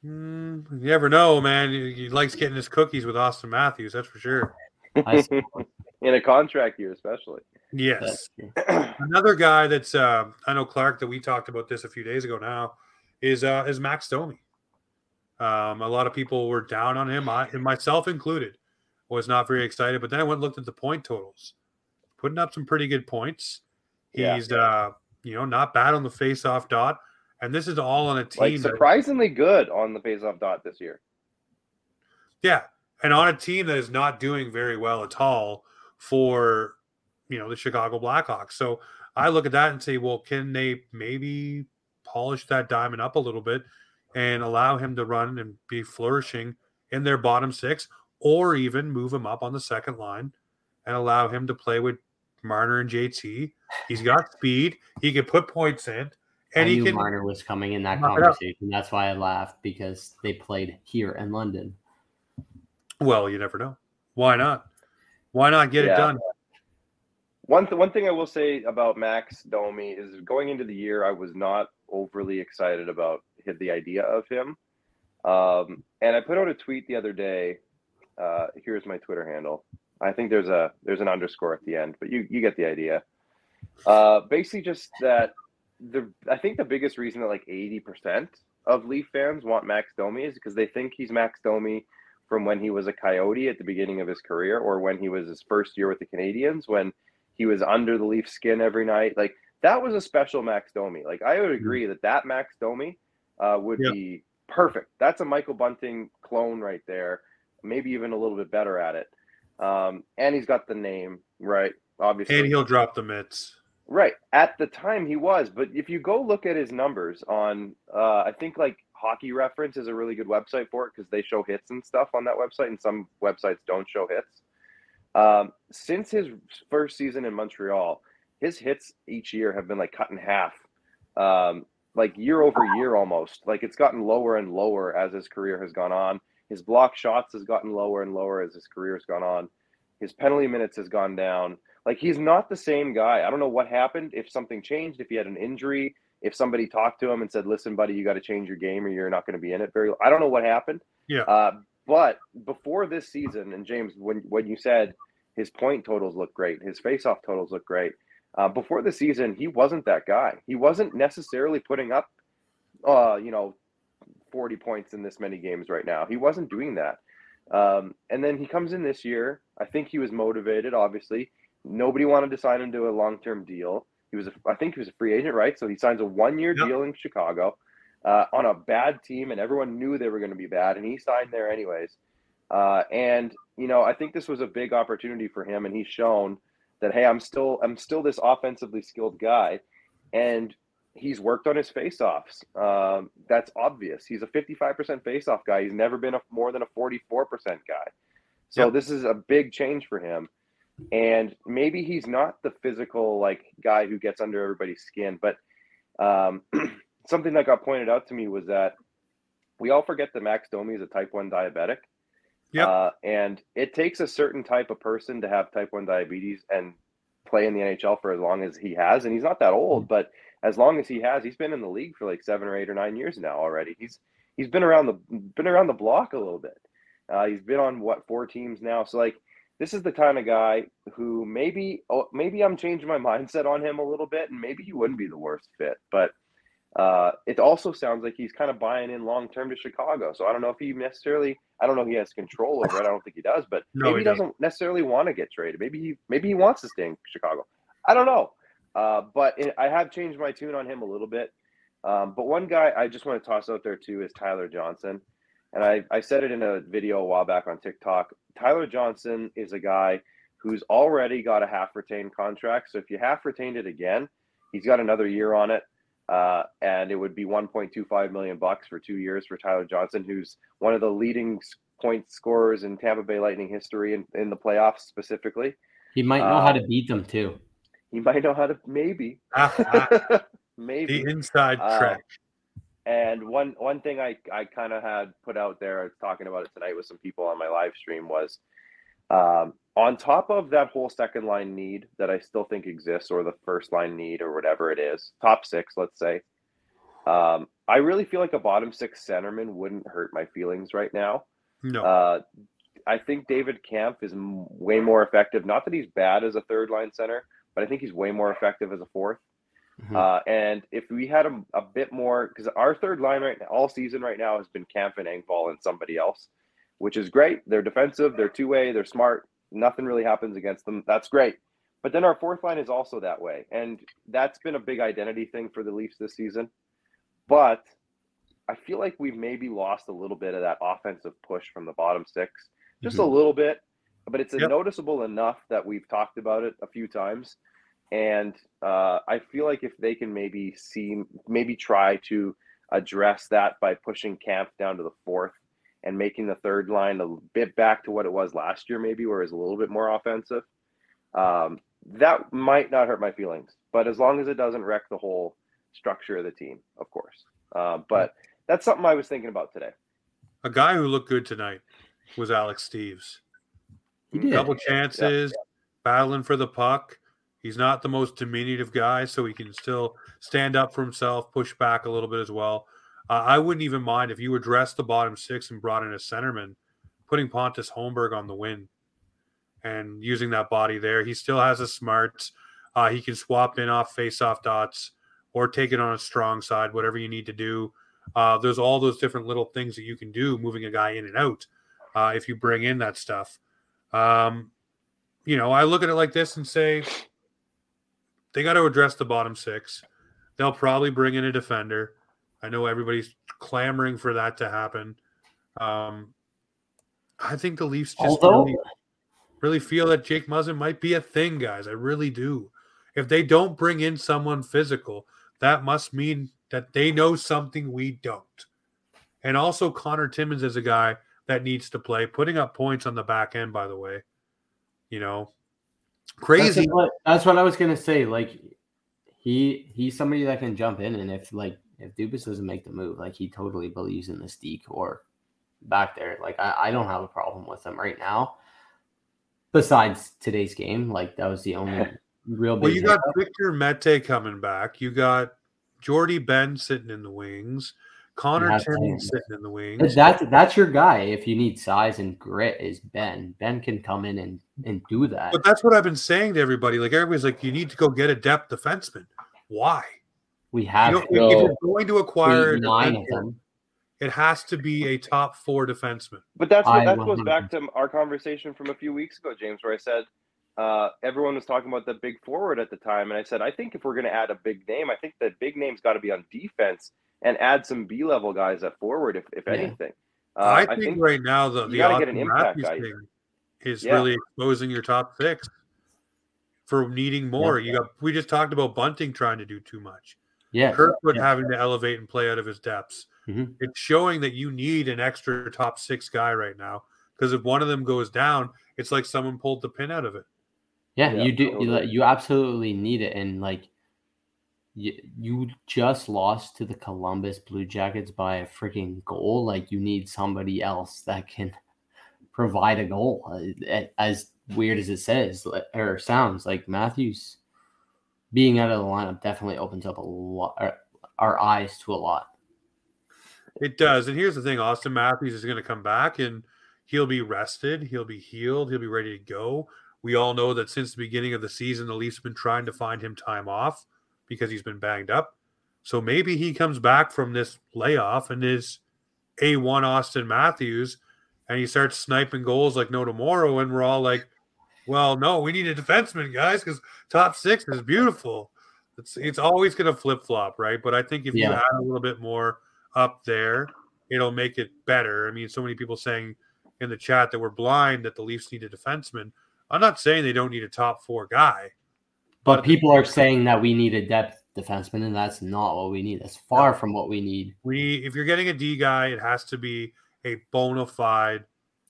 Mm, you never know, man. He, he, likes getting his cookies with Auston Matthews. That's for sure. In a contract year, especially. Yes. Another guy that's uh, I know Clark that we talked about this a few days ago now is uh, is Max Domi. Um, a lot of people were down on him, I, and myself included, was not very excited. But then I went and looked at the point totals, putting up some pretty good points. He's yeah. uh, you know not bad on the face-off dot, and this is all on a team like surprisingly that, good on the face-off dot this year. Yeah, and on a team that is not doing very well at all for you know the Chicago Blackhawks. So I look at that and say, well, can they maybe polish that diamond up a little bit and allow him to run and be flourishing in their bottom six, or even move him up on the second line and allow him to play with Marner and JT. He's got speed. He can put points in. And I he knew can, Marner was coming in that conversation. That's why I laughed because they played here in London. Well, you never know. Why not? Why not get yeah. it done? One th- one thing I will say about Max Domi is going into the year, I was not overly excited about the idea of him. Um, and I put out a tweet the other day. Uh, here's my Twitter handle. I think there's a there's an underscore at the end, but you you get the idea. Uh, basically, just that the I think the biggest reason that like 80% of Leaf fans want Max Domi is because they think he's Max Domi from when he was a Coyote at the beginning of his career, or when he was his first year with the Canadiens, when he was under the Leaf skin every night. Like that was a special Max Domi. Like I would mm-hmm. agree that that Max Domi uh, would yep. be perfect. That's a Michael Bunting clone right there. Maybe even a little bit better at it. Um, and he's got the name right, obviously. And he'll drop the mitts. Right at the time he was, but if you go look at his numbers on, uh, I think like Hockey Reference is a really good website for it because they show hits and stuff on that website, and some websites don't show hits. Um, since his first season in Montreal, his hits each year have been like cut in half, um, like year over year almost. Like it's gotten lower and lower as his career has gone on. His block shots has gotten lower and lower as his career has gone on. His penalty minutes has gone down. Like he's not the same guy. I don't know what happened. If something changed, if he had an injury, if somebody talked to him and said, "Listen, buddy, you got to change your game, or you're not going to be in it very." I don't know what happened. Yeah. Uh, but before this season, and James, when when you said his point totals look great, his faceoff totals look great. Uh, before the season, he wasn't that guy. He wasn't necessarily putting up, uh, you know, 40 points in this many games right now. He wasn't doing that. Um, and then he comes in this year. I think he was motivated. Obviously, nobody wanted to sign him to a long term deal. He was, a, I think, he was a free agent, right? So he signs a one year Yep. deal in Chicago uh, on a bad team, and everyone knew they were going to be bad, and he signed there anyways. Uh, and you know, I think this was a big opportunity for him, and he's shown that hey, I'm still I'm still this offensively skilled guy, and he's worked on his faceoffs. Um, that's obvious. He's a 55% faceoff guy. He's never been a more than a 44% guy. So Yep. this is a big change for him. And maybe he's not the physical like guy who gets under everybody's skin, but um, something that got pointed out to me was that we all forget that Max Domi is a type 1 diabetic. Yep. Uh, and it takes a certain type of person to have type 1 diabetes and play in the NHL for as long as he has. And he's not that old, but as long as he has, he's been in the league for like seven or eight or nine years now already. He's he's been around the been around the block a little bit. Uh, he's been on what four teams now. So like this is the kind of guy who maybe oh, maybe I'm changing my mindset on him a little bit, and maybe he wouldn't be the worst fit. But uh, it also sounds like he's kind of buying in long term to Chicago. So I don't know if he necessarily I don't know if he has control over it. I don't think he does, but No, maybe he he doesn't necessarily want to get traded. Maybe he maybe he wants to stay in Chicago. I don't know. Uh, but it, I have changed my tune on him a little bit. Um, but one guy I just want to toss out there too is Tyler Johnson. And I, I said it in a video a while back on TikTok. Tyler Johnson is a guy who's already got a half retained contract. So if you half retained it again, he's got another year on it. Uh, and it would be 1.25 million bucks for two years for Tyler Johnson, who's one of the leading point scorers in Tampa Bay Lightning history in, in the playoffs specifically. He might know how Um, to beat them too. He might know how to maybe, Ah, ah, maybe. the inside Uh, track. And one one thing I, I kind of had put out there, talking about it tonight with some people on my live stream, was um, on top of that whole second line need that I still think exists, or the first line need, or whatever it is, top six, let's say. Um, I really feel like a bottom six centerman wouldn't hurt my feelings right now. No. Uh, I think David Kampf is m- way more effective. Not that he's bad as a third line center, but I think he's way more effective as a fourth. Mhm. Uh, and if we had a, a bit more, because our third line right now, all season right now has been Kampf and Engvall and somebody else, which is great. They're defensive, they're two way, they're smart. Nothing really happens against them. That's great. But then our fourth line is also that way, and that's been a big identity thing for the Leafs this season. But I feel like we've maybe lost a little bit of that offensive push from the bottom six, just a little bit. But it's Yep. noticeable enough that we've talked about it a few times. And uh, I feel like if they can maybe see, maybe try to address that by pushing Kampf down to the fourth and making the third line a bit back to what it was last year, maybe where it's a little bit more offensive. Um, that might not hurt my feelings, but as long as it doesn't wreck the whole structure of the team, of course. Uh, but that's something I was thinking about today. A guy who looked good tonight was Alex Steeves. He did. Double chances, battling for the puck. He's not the most diminutive guy, so he can still stand up for himself, push back a little bit as well. Uh, I wouldn't even mind if you addressed the bottom six and brought in a centerman, putting Pontus Holmberg on the wing and using that body there. He still has a smarts. Uh, he can swap in off face-off dots or take it on a strong side, whatever you need to do. Uh, there's all those different little things that you can do, moving a guy in and out uh, if you bring in that stuff. Um, you know, I look at it like this and say they got to address the bottom six. They'll probably bring in a defender. I know everybody's clamoring for that to happen. Um, I think the Leafs just Although- really, really feel that Jake Muzzin might be a thing, guys. I really do. If they don't bring in someone physical, that must mean that they know something we don't. And also, Connor Timmins is a guy that needs to play, putting up points on the back end, by the way. You know, crazy. That's what, that's what I was gonna say. Like he he's somebody that can jump in, and if like if Dubas doesn't make the move, like he totally believes in this Deke or back there. Like I, I don't have a problem with him right now. Besides today's game, like that was the only real big. Well, you got hiccup. Victor Mete coming back. You got Jordie Benn sitting in the wings. Connor have Timmins Timmins. sitting in the wings. that's that's your guy. If you need size and grit, is Benn. Benn can come in and and do that. But that's what I've been saying to everybody. Like everybody's like, you need to go get a depth defenseman. Why? We You have know, if you're going to acquire a eight, nine of them. it has to be a top four defenseman. But that's what that goes back to our conversation from a few weeks ago, James, where I said uh, everyone was talking about the big forward at the time, and I said I think if we're going to add a big name, I think that big name's got to be on defense and add some B level guys at forward, if if Yeah. anything. Uh, I, think right now the the gotta get an impact Matthews guy. thing is Yeah. really exposing your top six for needing more. You got we just talked about Bunting trying to do too much. Yeah. Kirkwood yeah. having to elevate and play out of his depths. Mhm. It's showing that you need an extra top six guy right now because if one of them goes down, it's like someone pulled the pin out of it. Yeah, Yeah, you do. You, totally. you absolutely need it, and like, you, you just lost to the Columbus Blue Jackets by a freaking goal. Like, you need somebody else that can provide a goal. Uh, As weird as it says or sounds, like Matthews being out of the lineup definitely opens up a lot our, our eyes to a lot. It does. And here's the thing Auston Matthews is going to come back and he'll be rested. He'll be healed. He'll be ready to go. We all know that since the beginning of the season, the Leafs have been trying to find him time off because he's been banged up. So maybe he comes back from this layoff and is A1 Auston Matthews and he starts sniping goals like no tomorrow. And we're all like, well, no, we need a defenseman, guys, because top six is beautiful. It's, it's always going to flip flop, right? But I think if you add a little bit more up there, it'll make it better. I mean, so many people saying in the chat that we're blind that the Leafs need a defenseman. I'm not saying they don't need a top four guy. But But- people are saying that we need a depth defenseman, and that's not what we need. That's far from what we need. We, if you're getting a D guy, it has to be a bona fide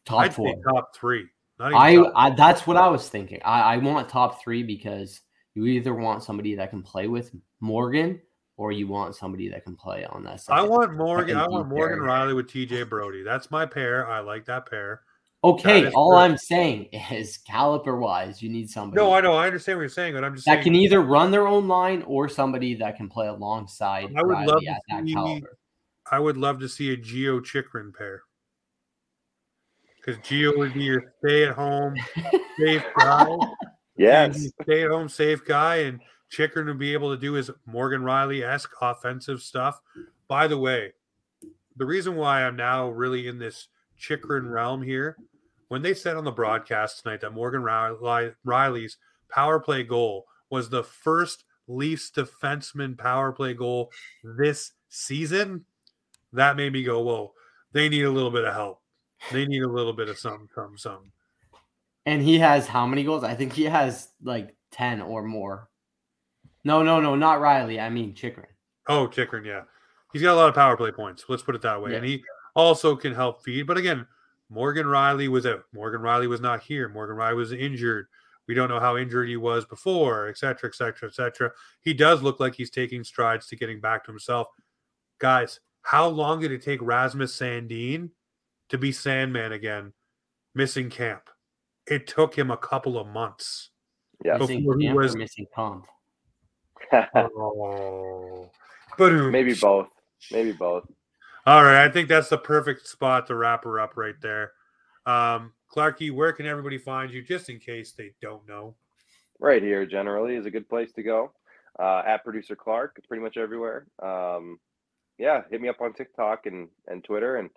Top I'd four. top three. I, I that's what I was thinking. I, I want top three because you either want somebody that can play with Morgan or you want somebody that can play on that side. I want Morgan. I want Morgan pair. Rielly with TJ Brodie. That's my pair. I like that pair. okay, all. I'm saying is caliper wise, you need somebody No, I know. I understand what you're saying, but I'm just that saying. can either run their own line or somebody that can play alongside I would Rielly love to that see-. I would love to see a Gio Chychrun pair because Gio would be your stay-at-home safe guy. yes, stay at home safe guy, and Chychrun would be able to do his Morgan Rielly esque offensive stuff. By the way, the reason why I'm now really in this Chychrun realm here, when they said on the broadcast tonight that Morgan Rielly's power play goal was the first Leafs defenseman power play goal this season, that made me go, whoa, they need a little bit of help. They need a little bit of something, something, something. And he has how many goals? I think he has like 10 or more. No, no, no, not Rielly. I mean Chychrun. Oh, Chychrun, yeah. He's got a lot of power play points. Let's put it that way. And he also can help feed. But again, Morgan Rielly was out. Morgan Rielly was not here. Morgan Rielly was injured. We don't know how injured he was before, et cetera, et cetera, et cetera. He does look like he's taking strides to getting back to himself. Guys, how long did it take Rasmus Sandin to be Sandman again, missing camp? It took him a couple of months. yeah. Before he was- missing comp. Oh, but Maybe both. Maybe both. All right, I think that's the perfect spot to wrap her up right there. Um, Clarky, where can everybody find you, just in case they don't know? Right here, generally, is a good place to go. Uh, at producer Clark, pretty much everywhere. Um, yeah, hit me up on TikTok and and Twitter, and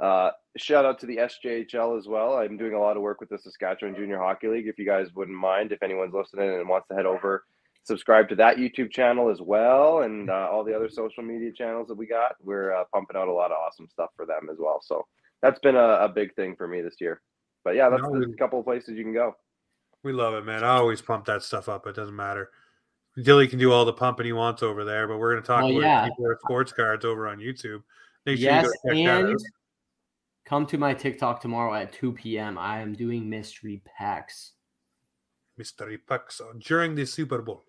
uh, shout out to the SJHL as well. I'm doing a lot of work with the Saskatchewan Junior Hockey League. If you guys wouldn't mind, if anyone's listening and wants to head over, subscribe to that YouTube channel as well, and uh, all the other social media channels that we got. We're uh, pumping out a lot of awesome stuff for them as well. So that's been a, a big thing for me this year. But yeah, that's No, the we- couple of places you can go. We love it, man. I always pump that stuff up. It doesn't matter. Dilly can do all the pumping he wants over there, but we're going to talk Well, about yeah. sports cards over on YouTube. Make sure Yes, you go check that and out. Come to my TikTok tomorrow at 2 p.m. I am doing mystery packs. Mystery Pucks during the Super Bowl.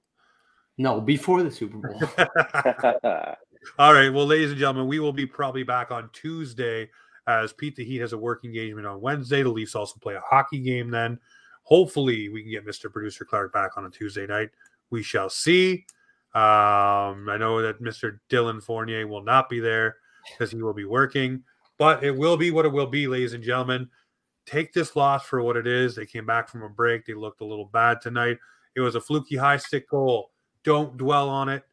No, before the Super Bowl. All right. Well, ladies and gentlemen, we will be probably back on Tuesday as Pete the Heat has a work engagement on Wednesday. The Leafs also play a hockey game then. Hopefully, we can get Mr. Producer Clark back on a Tuesday night. We shall see. Um, I know that Mr. Dylan Fournier will not be there because he will be working, but it will be what it will be, ladies and gentlemen. Take this loss for what it is. They came back from a break. They looked a little bad tonight. It was a fluky high stick goal. Don't dwell on it.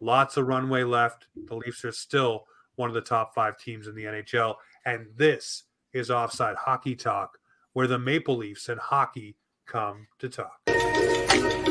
Lots of runway left. The Leafs are still one of the top five teams in the NHL. And this is Offside Hockey Talk, where the Maple Leafs and hockey come to talk.